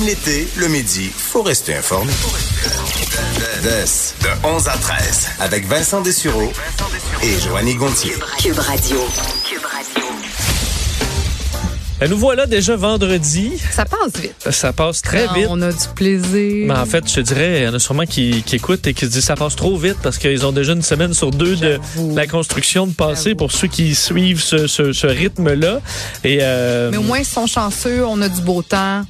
Même l'été, le midi, faut rester informé. de 11 à 13, avec Vincent Dessureau et Joanny Gontier. Cube Radio. Et nous voilà déjà vendredi. Ça passe vite. Ça passe très Ah, vite. On a du plaisir. Mais en fait, je te dirais, il y en a sûrement qui, qui écoutent et qui se disent ça passe trop vite parce qu'ils ont déjà une semaine sur deux de la construction de passer J'avoue. pour ceux qui suivent ce, ce- ce rythme-là. Et euh, Mais au moins, ils sont chanceux, on a du beau temps.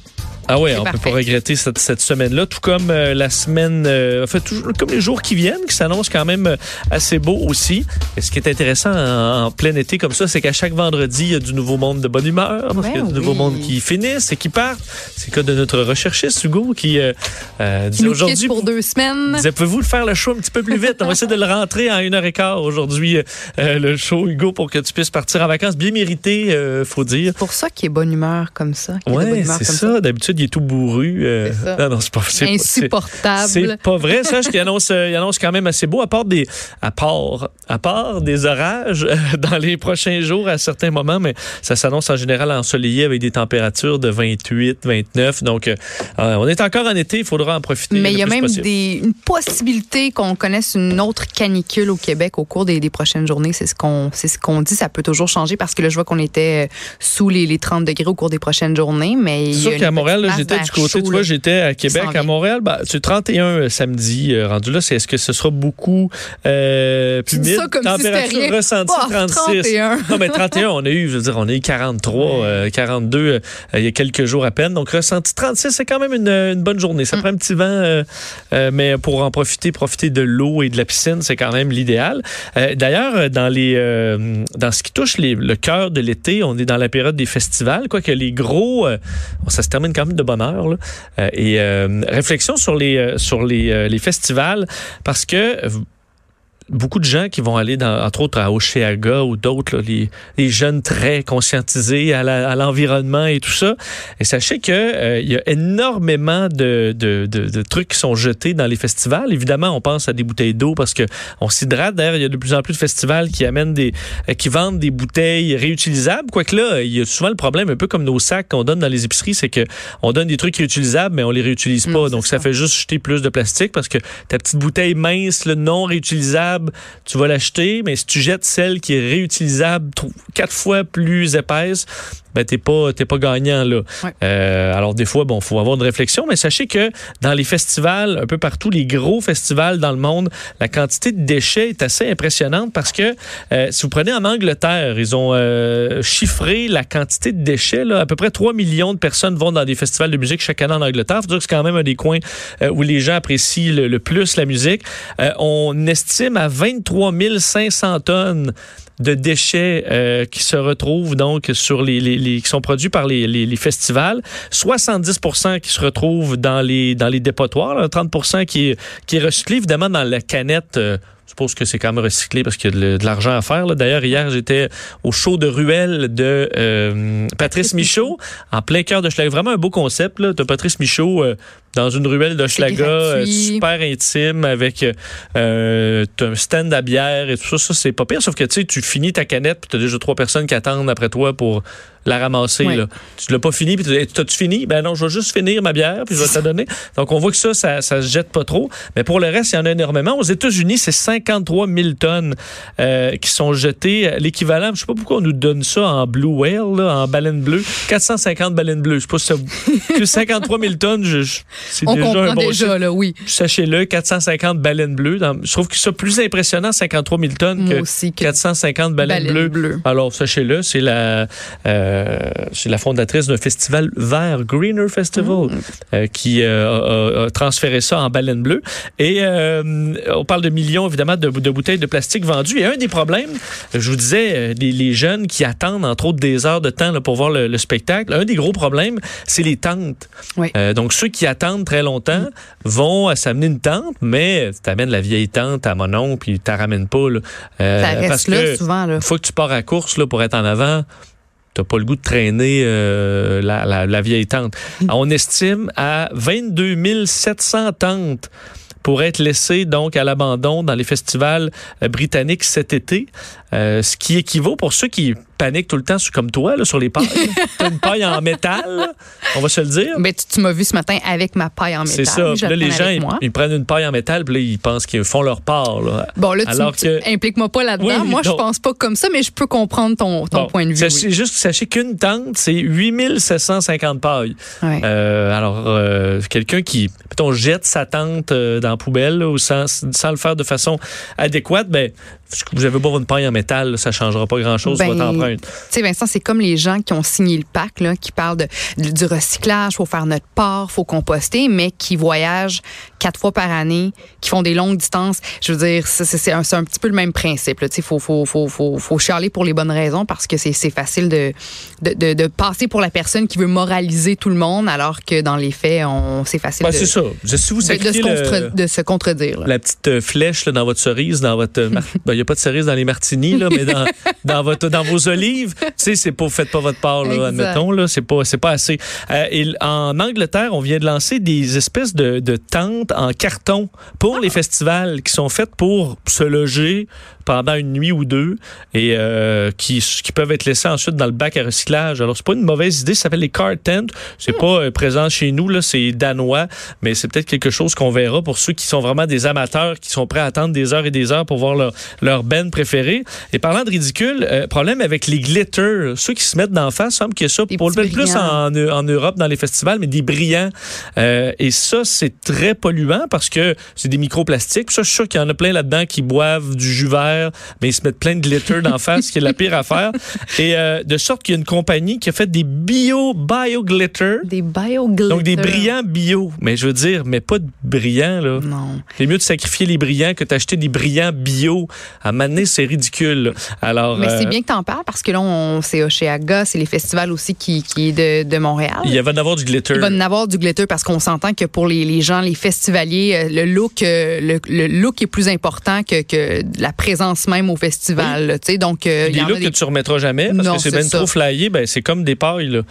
Ah ouais, c'est on peut parfait. pas regretter cette, cette semaine-là, tout comme euh, la semaine, euh, en fait, toujours comme les jours qui viennent, qui s'annoncent quand même euh, assez beau aussi. Et ce qui est intéressant en, en plein été comme ça, c'est qu'à chaque vendredi, il y a du nouveau monde de bonne humeur, parce Ben qu'il y a du nouveau oui. monde qui finissent et qui partent. C'est le cas de notre recherchiste Hugo qui euh, euh, nous aujourd'hui. pour deux semaines. disait, pouvez-vous le faire le show un petit peu plus vite? On va essayer de le rentrer en une heure et quart aujourd'hui, le show, Hugo, pour que tu puisses partir en vacances. Bien mérité, faut dire. C'est pour ça qu'il est bonne humeur comme ça. humeur c'est comme ça. D'habitude, il est tout bourru. euh, C'est ça. Non, non, c'est pas c'est pas- c'est- Insupportable. C'est pas vrai. Annonce, euh, il annonce quand même assez beau, à part des, à part, à part des orages euh, dans les prochains jours à certains moments, mais ça s'annonce en général ensoleillé avec des températures de 28, 29. Donc, euh, on est encore en été. Il faudra en profiter. Mais il y a même des, une possibilité qu'on connaisse une autre canicule au Québec au cours des, des prochaines journées. C'est ce qu'on c'est ce qu'on dit. Ça peut toujours changer parce que là, je vois qu'on était sous les, les 30 degrés au cours des prochaines journées. Mais C'est sûr qu'à Montréal, là, j'étais du côté, tu vois, j'étais à Québec. À. Montréal, bah, c'est 31 euh, samedi euh, rendu là. C'est est-ce que ce sera beaucoup euh, dis humide? si Température ressentie Bah, 36. 31. Non, mais 31, on a eu, je veux dire, on a eu 43, euh, 42 euh, il y a quelques jours à peine. Donc, ressenti 36, c'est quand même une, une bonne journée. Mm. Ça prend un petit vent, mais pour en profiter, profiter de l'eau et de la piscine, c'est quand même l'idéal. D'ailleurs, dans les, dans ce qui touche les- le cœur de l'été, on est dans la période des festivals, quoique les gros, ça se termine quand même de bonne heure. là. Euh, et euh, réflexion sur les, euh, sur les, les festivals, parce que beaucoup de gens qui vont aller, dans, entre autres, à Oceaga ou d'autres, les, les jeunes très conscientisés à l'environnement et tout ça. Et sachez que euh, il y a énormément de, de, de, de trucs qui sont jetés dans les festivals. Évidemment, on pense à des bouteilles d'eau parce que on s'hydrate. D'ailleurs, il y a de plus en plus de festivals qui amènent des, euh, qui vendent des bouteilles réutilisables. Quoique là, il y a souvent le problème, un peu comme nos sacs qu'on donne dans les épiceries, c'est que on donne des trucs réutilisables, mais on les réutilise pas. Donc, ça ça. fait juste jeter plus de plastique parce que ta petite bouteille mince, le non réutilisable, tu vas l'acheter, mais si tu jettes celle qui est réutilisable quatre fois plus épaisse, ben t'es pas t'es pas gagnant là. Ouais. Euh, alors des fois bon faut avoir une réflexion, mais sachez que dans les festivals un peu partout, les gros festivals dans le monde, la quantité de déchets est assez impressionnante parce que euh, si vous prenez en Angleterre, ils ont euh, chiffré la quantité de déchets là, à peu près 3 millions de personnes vont dans des festivals de musique chaque année en Angleterre. Faut dire que c'est quand même un des coins où les gens apprécient le, le plus la musique. On estime à 23 500 tonnes de déchets euh, qui se retrouvent donc sur les, les- les- qui sont produits par les, les- festivals, 70% qui se retrouvent dans les dans les dépotoirs, là, 30% qui qui est recyclé évidemment dans la canette. euh, je suppose que c'est quand même recyclé parce qu'il y a de, de l'argent à faire. D'ailleurs, hier, j'étais au show de ruelle de euh, Patrice Michaud, en plein cœur de Schlager. Vraiment un beau concept. Là. T'as Patrice Michaud euh, dans une ruelle de Schlager, euh, super intime, avec euh, t'as un stand à bière et tout ça. Ça, c'est pas pire. Sauf que tu sais, tu finis ta canette, puis t'as déjà trois personnes qui attendent après toi pour la ramasser. Là. Tu l'as pas fini, puis tu dis, t'as-tu fini? Ben non, je vais juste finir ma bière, puis je vais te la donner. Donc, on voit que ça, ça, ça se jette pas trop. Mais pour le reste, il y en a énormément. Aux États-Unis, c'est 53 000 tonnes euh, qui sont jetées. L'équivalent, je sais pas pourquoi on nous donne ça en blue whale, là, en baleine bleue. 450 baleines bleues. Je sais pas si ça... que 53 000 tonnes, je, je- c'est On déjà comprend un bon déjà, là, oui. Sachez-le, 450 baleines bleues. Dans- je trouve que ça plus impressionnant, 53 000 tonnes, que aussi, que 450 baleines, baleine bleues. bleue. Alors, sachez-le, c'est la, euh, c'est la fondatrice d'un festival vert, Greener Festival, Mm. euh, qui euh, a, a transféré ça en baleine bleue. Et euh, on parle de millions, évidemment, de, de bouteilles de plastique vendues. Et un des problèmes, je vous disais, euh, les, les jeunes qui attendent, entre autres, des heures de temps là, pour voir le, le spectacle, un des gros problèmes, c'est les tentes. Oui. Euh, donc, ceux qui attendent très longtemps vont à s'amener une tente, mais tu amènes la vieille tente à mon oncle, puis tu ramènes pas. Là, Euh, Ça reste parce là, que souvent. Là. fois que tu pars à course là, pour être en avant, t'as pas le goût de traîner euh, la, la- la vieille tente. On estime à 22 700 tentes pourraient être laissés donc à l'abandon dans les festivals euh, britanniques cet été, euh, ce qui équivaut pour ceux qui paniquent tout le temps comme toi là, sur les pailles. T'as une paille en métal, on va se le dire. Mais tu, tu m'as vu ce matin avec ma paille en métal. C'est ça. Puis là, les gens, ils, prennent une paille en métal, puis là, ils pensent qu'ils font leur part. Là. Bon, là, tu, Alors tu- que- implique-moi pas là-dedans. Oui, moi, je pense pas comme ça, mais je peux comprendre ton, ton Bon, point de vue. sachez- oui. Juste sachez qu'une tente, c'est 8750 pailles. Ouais. Euh, alors, euh, quelqu'un qui, mettons, jette sa tente euh, dans la poubelle là, ou sans, sans le faire de façon adéquate, ben, vous avez beau une paille en métal, ça changera pas grand-chose Ben, votre empreinte. Tu sais, Vincent, c'est comme les gens qui ont signé le pacte, là, qui parlent de, de- du recyclage, faut faire notre part, faut composter, mais qui voyagent quatre fois par année, qui font des longues distances. Je veux dire, c'est un, petit peu le même principe. sais, faut, faut, faut, faut, faut chialer pour les bonnes raisons parce que c'est facile de, de, de, de passer pour la personne qui veut moraliser tout le monde, alors que dans les faits, c'est facile Ben, de, c'est ça. Je- Si vous de, se, contre- le- de se contredire. là. la petite euh, flèche là, dans votre cerise, dans votre. euh, ben, Il n'y a pas de cerise dans les martinis, là, mais dans, dans, votre, dans vos olives, tu sais, c'est pas, faites pas votre part, là, admettons, là, c'est pas, c'est pas assez. Euh, et en Angleterre, on vient de lancer des espèces de, de tentes en carton pour les festivals qui sont faites pour se loger pendant une nuit ou deux et euh, qui, qui peuvent être laissés ensuite dans le bac à recyclage. Alors, c'est pas une mauvaise idée. Ça s'appelle les car tents. C'est pas euh, présent chez nous, là. C'est danois, mais c'est peut-être quelque chose qu'on verra pour ceux qui sont vraiment des amateurs, qui sont prêts à attendre des heures et des heures pour voir leur, leur band préférée. Et parlant de ridicule, euh, problème avec les glitters. Ceux qui se mettent d'en face, semble qu'il y a ça Des pour le plus en, brillants. en Europe dans les festivals, mais des brillants. Euh, et ça, c'est très polluant parce que c'est des microplastiques. Ça, je suis sûr qu'il y en a plein là-dedans qui boivent du jus vert, mais ils se mettent plein de glitter d'en face, ce qui est la pire affaire. Et euh, de sorte qu'il y a une compagnie qui a fait des bio, bio glitter. Des bioglitters. Donc des brillants bio. Mais je veux dire, mais pas de brillants, là. Non. C'est mieux de sacrifier les brillants que d'acheter des brillants bio. À m'amener, c'est ridicule. Alors, Mais c'est euh, bien que t'en parles parce que là, c'est Oceaga, c'est les festivals aussi qui, qui de, de Montréal. il va y en avoir du glitter. Il va en avoir du glitter parce qu'on s'entend que pour les, les gens, les festivaliers, euh, le look, euh, le, le look est plus important que, que la présence même au festival. tu sais. Donc, euh, il des y en a looks des... que tu remettras jamais parce Non, que c'est ça. trop flyé. Ben, c'est comme des pailles.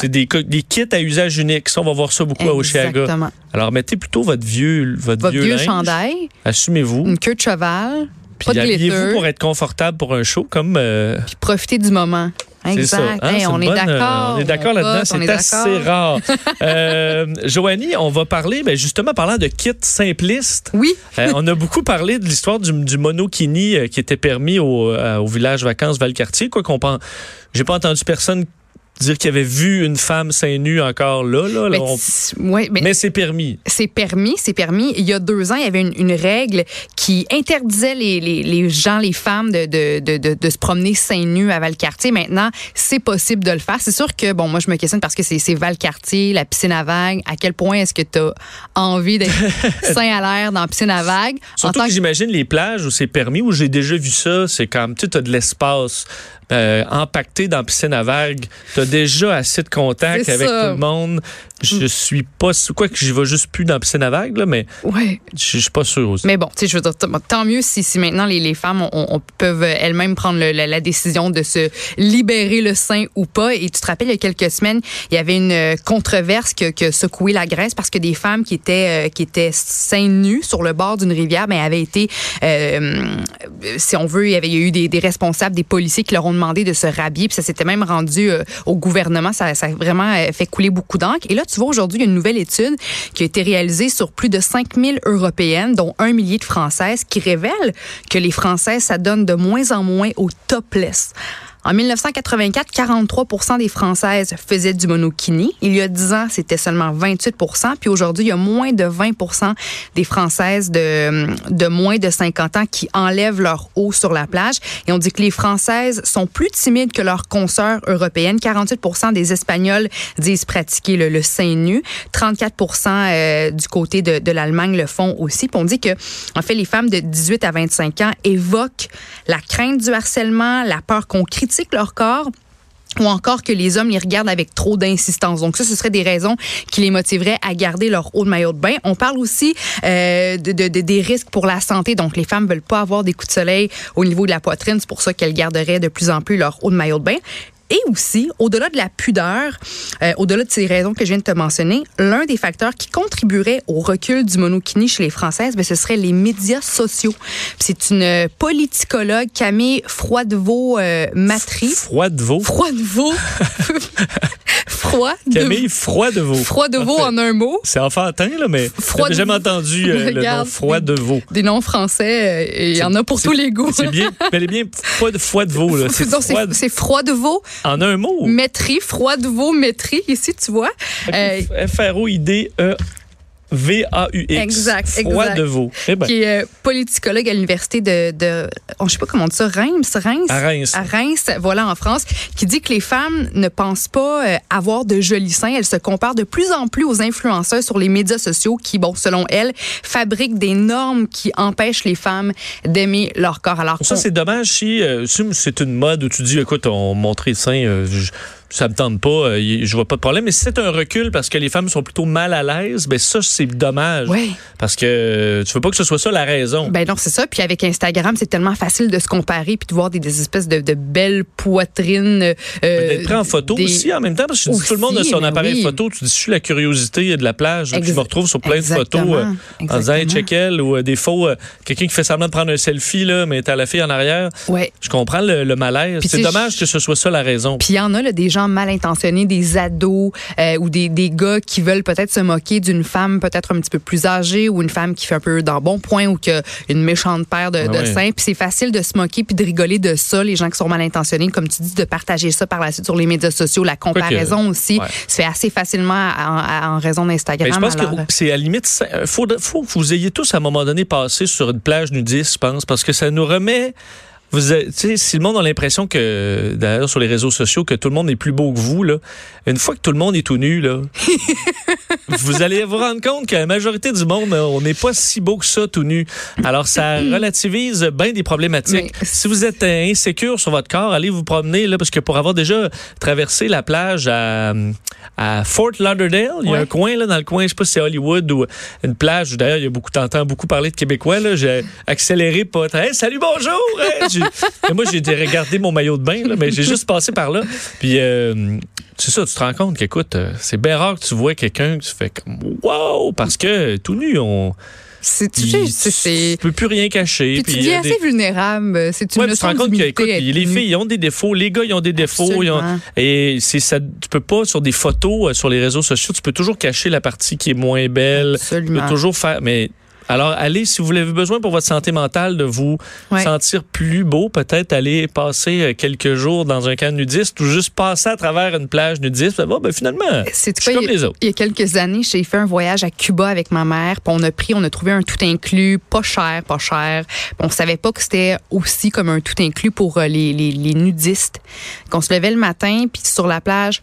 C'est des, des kits à usage unique. Ça, on va voir ça beaucoup à Oshiaga. Exactement. Alors, mettez plutôt votre vieux, votre Votre vieux, vieux chandail, Assumez-vous. une queue de cheval, Puis glitter, pour être confortable pour un show comme. euh, puis profiter du moment. Exact. ça. hein, Hey, c'est on, est euh, d'accord. on est d'accord là-dedans. C'est est assez rare. euh, Joanie, on va parler, ben, justement, parlant de kits simplistes. Oui, Euh, on a beaucoup parlé de l'histoire du, du monokini euh, qui était permis au, euh, au village vacances Valcartier. Quoi qu'on pense, j'ai pas entendu personne dire qu'il avait vu une femme seins nus encore là. là, là. mais, On- t- ouais, mais mais c'est permis. c'est permis, c'est permis. Il y a deux ans, il y avait une, une règle qui interdisait les, les, les gens, les femmes de, de, de, de, de se promener seins nus à Valcartier. Maintenant, c'est possible de le faire. C'est sûr que, bon, moi, je me questionne parce que c'est Valcartier, la piscine à vagues. À quel point est-ce que tu as envie d'être seins à l'air dans la piscine à vagues? En Surtout tant que que- j'imagine les plages où c'est permis, où j'ai déjà vu ça, c'est comme, tu as de l'espace euh, empaqueté dans la piscine à vagues. Tu as déjà assez de contact avec ça. tout le monde. Je suis pas sûr. Quoi que j'y vais juste plus dans la piscine à vagues, là, mais Ouais. je je suis pas sûr aussi. Mais bon, je veux dire, tant mieux si, si maintenant les, les femmes on, on peuvent elles-mêmes prendre le- la, la décision de se libérer le sein ou pas. Et tu te rappelles, il y a quelques semaines, il y avait une euh, controverse que, que secouait la Grèce parce que des femmes qui étaient, euh, qui étaient seins nus sur le bord d'une rivière, mais avaient été, euh, si on veut, il y avait il y a eu des, des responsables, des policiers qui leur ont demandé de se rhabiller. Puis ça s'était même rendu euh, au gouvernement. Ça, a vraiment euh, fait couler beaucoup d'encre. Et là, tu vois, aujourd'hui, une nouvelle étude qui a été réalisée sur plus de 5000 Européennes, dont un millier de Françaises, qui révèle que les Françaises s'adonnent de moins en moins au topless. En 1984, 43% des Françaises faisaient du monokini. Il y a 10 ans, c'était seulement 28 Puis aujourd'hui, il y a moins de 20% des Françaises de, de moins de 50 ans qui enlèvent leur eau sur la plage. Et on dit que les Françaises sont plus timides que leurs consoeurs européennes. 48% des Espagnols disent pratiquer le, sein nu. 34% euh, du côté de, de l'Allemagne le font aussi. Puis on dit que, en fait, les femmes de 18 à 25 ans évoquent la crainte du harcèlement, la peur qu'on critique leur corps ou encore que les hommes les regardent avec trop d'insistance. Donc ça, ce serait des raisons qui les motiveraient à garder leur eau de maillot de bain. On parle aussi euh, de, de- de- des risques pour la santé. Donc les femmes veulent pas avoir des coups de soleil au niveau de la poitrine. C'est pour ça qu'elles garderaient de plus en plus leur eau de maillot de bain. Et aussi, au-delà de la pudeur, euh, au-delà de ces raisons que je viens de te mentionner, l'un des facteurs qui contribuerait au recul du monokini chez les Françaises, ben, ce serait les médias sociaux. C'est une politicologue, Camille Froidevaux-Matry. Froidevaux? Froidevaux. Froid de Camille Froidevaux. Froidevaux en un mot. C'est enfantin, là, mais Froid j'ai de- jamais entendu euh, le nom Regarde, Froidevaux. Des noms français, euh, et il y en a pour tous les goûts. C'est bien, bel et bien pas de foie de veau, là. C'est froid c'est Froidevaux, en un mot. Métrie, Froidevaux, Métrie, ici, tu vois. Euh, F-R-O-I-D-E. V-A-U-X. Exact, Froid exact. de veau. Eh ben, qui est euh, politicologue à l'université de, de oh, je sais pas comment on dit ça, Reims, Reims, à Reims. à Reims, voilà en France, qui dit que les femmes ne pensent pas euh, avoir de jolis seins. Elles se comparent de plus en plus aux influenceurs sur les médias sociaux qui, bon, selon elles, fabriquent des normes qui empêchent les femmes d'aimer leur corps. Alors Ça, c'est dommage si, euh, si c'est une mode où tu dis, écoute, on montrer le sein, euh, je- ça me tente pas, euh, je vois pas de problème. Mais si c'est un recul parce que les femmes sont plutôt mal à l'aise, ben ça, c'est dommage. Ouais. Parce que euh, tu veux pas que ce soit ça la raison. Ben non, c'est ça. Puis avec Instagram, c'est tellement facile de se comparer puis de voir des, des espèces de, de belles poitrines. euh, D'être pris en photo des- aussi en même temps, parce que tout le monde a son ben appareil oui. photo. Tu dis, je suis la curiosité de la plage. puis je Ex- me retrouve sur plein de photos euh, en disant, hey, check elle, ou euh, des faux, euh, quelqu'un qui fait semblant de prendre un selfie, là, mais t'as la fille en arrière. Ouais. Je comprends le, le malaise. C'est dommage que ce soit ça la raison. Puis il y en a là, des gens mal intentionnés, des ados euh, ou des, des gars qui veulent peut-être se moquer d'une femme peut-être un petit peu plus âgée ou une femme qui fait un peu d'embonpoint ou qui a une méchante paire de, Ah de seins. Puis c'est facile de se moquer puis de rigoler de ça, les gens qui sont mal intentionnés, comme tu dis, de partager ça par la suite sur les médias sociaux. La comparaison aussi ouais. se fait assez facilement en, en raison d'Instagram. Mais je pense Alors, que c'est à la limite, euh, faut, faut que vous ayez tous à un moment donné passé sur une plage nudiste, je pense, parce que ça nous remet. Vous, si le monde a l'impression que, d'ailleurs, sur les réseaux sociaux, que tout le monde est plus beau que vous, là, une fois que tout le monde est tout nu, là, vous allez vous rendre compte que la majorité du monde, euh, on n'est pas si beau que ça tout nu. Alors, ça relativise bien des problématiques. Mais- Si vous êtes euh, insécure sur votre corps, allez vous promener, là, parce que pour avoir déjà traversé la plage à, à Fort Lauderdale, il y a un coin, là, dans le coin, je sais pas si c'est Hollywood ou une plage. D'ailleurs, il y a beaucoup, t'entends beaucoup parler de Québécois, là. J'ai accéléré pas. Hey, salut, bonjour! Hey, Mais moi, j'ai été regarder mon maillot de bain, là, mais j'ai juste passé par là. Puis, euh, c'est ça, tu te rends compte qu'écoute, euh, c'est bien rare que tu vois quelqu'un que tu fais comme wow, parce que tout nu, on. c'est tu il- sais, c'est- c'est- tu peux plus rien cacher. Puis tu deviens des- assez vulnérable. C'est une Ouais, puis tu te rends compte que écoute, les filles ils ont des défauts, les gars ils ont des défauts, ils ont- Absolument. et c'est ça tu peux pas sur des photos euh, sur les réseaux sociaux, tu peux toujours cacher la partie qui est moins belle, tu Absolument. peux toujours faire mais alors allez si vous avez besoin pour votre santé mentale de vous Ouais. sentir plus beau, peut-être aller passer euh, quelques jours dans un camp nudiste ou juste passer à travers une plage nudiste, bon ben finalement, C'est suis quoi, comme il les autres. Il y a quelques années, j'ai fait un voyage à Cuba avec ma mère. Puis on a pris, on a trouvé un tout inclus, pas cher, pas cher. Puis on savait pas que c'était aussi comme un tout inclus pour euh, les, les, les nudistes. Qu'on se levait le matin, puis sur la plage,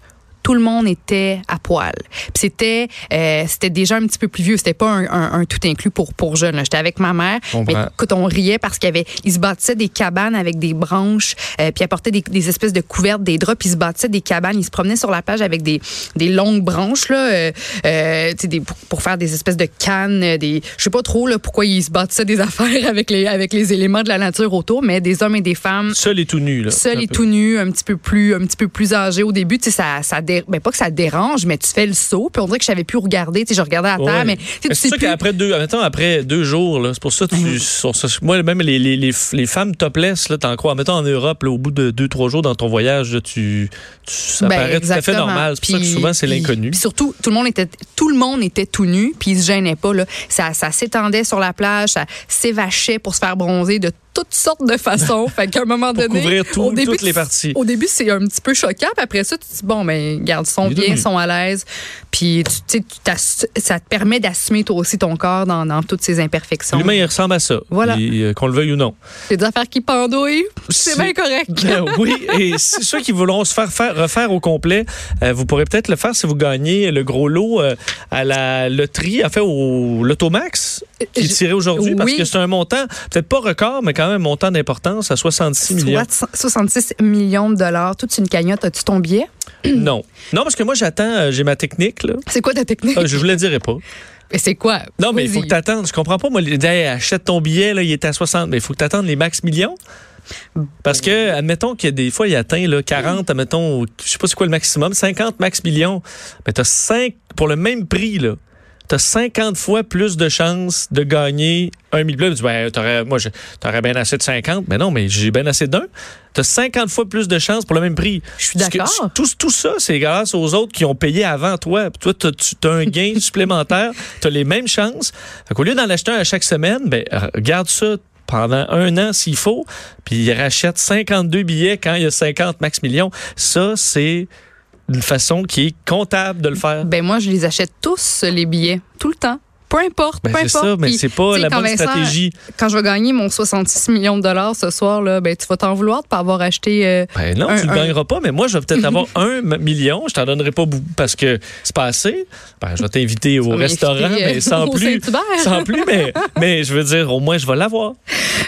tout le monde était à poil. C'était euh, c'était déjà un petit peu plus vieux. C'était pas un, un- un tout inclus pour pour jeunes. J'étais avec ma mère. Comprends. Mais écoute, on riait parce qu'il y avait, ils se bâtissaient des cabanes avec des branches, euh, puis apportaient des, des espèces de couvertes, des draps, puis ils se bâtissaient des cabanes. Ils se promenaient sur la plage avec des, des longues branches là, euh, euh, des, pour, pour faire des espèces de cannes, euh, des, je sais pas trop là pourquoi ils se bâtissaient des affaires avec les avec les éléments de la nature autour, mais des hommes et des femmes Seul et tout nu là. seul Un et peu. tout nu, un petit peu plus, un petit peu plus âgé au début, tu sais, ça, ça dé- ben pas que ça dérange, mais tu fais le saut, puis on dirait que je savais plus regarder, tu sais, je regardais à terre, Ouais. mais tu sais, C'est sais ça plus. qu'après deux, mettons, après deux jours, c'est pour ça que tu, sur moi, même les, les, les, les femmes topless, là, t'en crois, mettons en Europe, là, au bout de deux, trois jours dans ton voyage, là, tu, tu- ça Ben, paraît tout à fait normal. C'est pour ça que souvent, c'est l'inconnu. puis surtout, tout le monde était, tout le monde était tout nu, puis ils se gênaient pas là. Ça, ça s'étendait sur la plage, ça s'évachait pour se faire bronzer de toutes sortes de façons. fait qu'à un moment Pour donné, couvrir tout- au début, toutes les parties. Au début, c'est un petit peu choquant, puis après ça, tu te dis bon, ben, garde, ils sont bien, ils sont à l'aise, puis tu, tu ça te permet d'assumer toi aussi ton corps dans, dans toutes ses imperfections. L'humain, il ressemble à ça. Voilà. Il- euh, Qu'on le veuille ou non. C'est des affaires qui pendouillent, c'est bien correct. Ben oui, et si ceux qui voudront se faire, faire- refaire au complet, euh, vous pourrez peut-être le faire si vous gagnez le gros lot euh, à la loterie, en fait au Lotomax, qui est tiré aujourd'hui, parce que c'est un montant, peut-être pas record, mais quand même un montant d'importance à 66 millions. Soit 66 millions de dollars, toute une cagnotte. As-tu ton billet? Non. Non, parce que moi, j'attends, euh, j'ai ma technique. C'est quoi ta technique? Ah, je vous la dirai pas. Mais c'est quoi? Non, mais il faut que. Je comprends pas, moi, hey, achète ton billet, là, il est à 60. Mais il faut que tu attendes les max millions. Parce que, admettons a des fois, il atteint là, 40, admettons, je sais pas c'est quoi le maximum, 50 max millions. Mais tu as 5, pour le même prix, là, tu as 50 fois plus de chances de gagner un million. Tu dis, ben, t'aurais, moi, t'aurais bien assez de 50. Mais non, mais j'ai bien assez d'un. Tu as 50 fois plus de chances pour le même prix. Je suis d'accord. Tout, tout, ça, c'est grâce aux autres qui ont payé avant toi. Toi, tu as un gain supplémentaire. Tu as les mêmes chances. Au lieu d'en acheter un à chaque semaine, ben, regarde ça pendant un an s'il faut, puis il rachète 52 billets quand il y a 50 max millions. Ça, c'est une façon qui est comptable de le faire? Ben moi, je les achète tous, les billets, tout le temps. Peu importe, ben peu importe. C'est ça, mais c'est pas la bonne stratégie. Quand je vais gagner mon 66 millions de dollars ce soir, là, ben, tu vas t'en vouloir de pas avoir acheté. Euh, ben non, tu ne gagneras pas, mais moi, je vais peut-être avoir un million. Je t'en donnerai pas parce que c'est pas assez. Ben, je vais t'inviter au restaurant, mais euh, sans plus. Sans plus, mais, mais je veux dire, au moins, je vais l'avoir.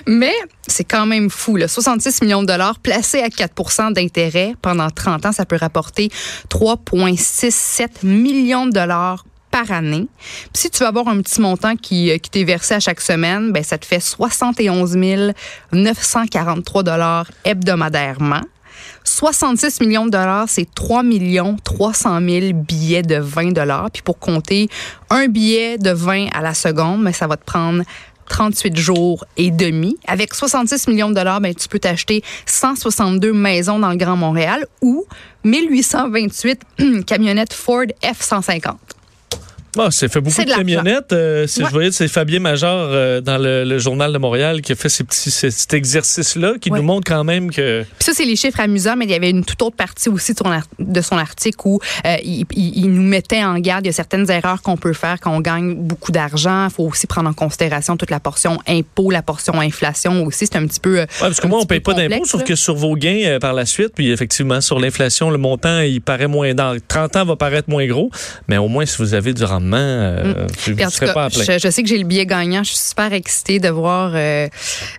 Mais c'est quand même fou. Là. 66 millions de dollars placés à 4% d'intérêt pendant 30 ans, ça peut rapporter 3,67 millions de dollars par année. si tu vas avoir un petit montant qui, euh, qui t'est versé à chaque semaine, ben ça te fait 71 943 dollars hebdomadairement. 66 millions de dollars, c'est 3 millions 300 000 billets de 20 dollars. Puis pour compter un billet de 20 à la seconde, mais ben, ça va te prendre 38 jours et demi. Avec 66 millions de dollars, ben, tu peux t'acheter 162 maisons dans le Grand Montréal ou 1828 camionnettes Ford F-150. Ah, c'est fait beaucoup de, camionnettes. Euh, je voyais, c'est Fabien Major euh, dans le, Journal de Montréal qui a fait ces petits, cet exercice-là qui nous montre quand même que. Puis ça, c'est les chiffres amusants, mais il y avait une toute autre partie aussi de son article où euh, il, nous mettait en garde. Il y a certaines erreurs qu'on peut faire quand on gagne beaucoup d'argent. Il faut aussi prendre en considération toute la portion impôt, la portion inflation aussi. C'est un petit peu. Ouais, parce que moi, on paye pas d'impôt, sauf que sur vos gains par la suite, puis effectivement, sur l'inflation, le montant, il paraît moins. Dans 30 ans, va paraître moins gros, mais au moins, si vous avez du rendement euh, mm. je, sais que j'ai le billet gagnant. Je suis super excitée de voir. Euh,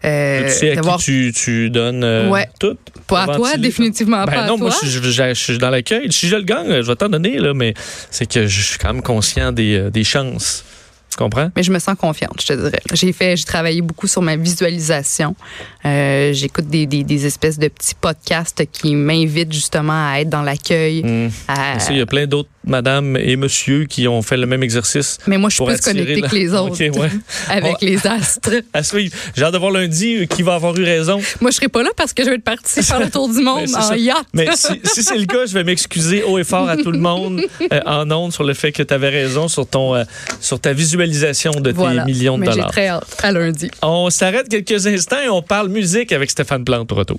euh, tu sais à qui tu, donnes tout? Pas à toi, définitivement ben pas non, à toi. moi, je, suis dans l'accueil. Si je le gagne, je vais t'en donner, là, mais c'est que je suis quand même conscient des, des chances. Tu comprends? Mais je me sens confiante, je te dirais. J'ai fait, j'ai travaillé beaucoup sur ma visualisation. Euh, j'écoute des, des, des, espèces de petits podcasts qui m'invitent justement à être dans l'accueil. Mmh. Il y a plein d'autres madame et monsieur qui ont fait le même exercice. Mais moi, je suis plus connectée que les autres. avec les astres. À suivre. J'ai hâte de voir lundi euh, qui va avoir eu raison. Moi, je serai pas là parce que je vais être partie faire le tour du monde en yacht. Mais si, c'est le cas, je vais m'excuser haut et fort à tout le monde euh, en ondes sur le fait que tu avais raison sur, ton, euh, sur ta visualisation de tes millions de dollars. J'ai très hâte. À lundi. On s'arrête quelques instants et on parle musique avec Stéphane Plante au retour.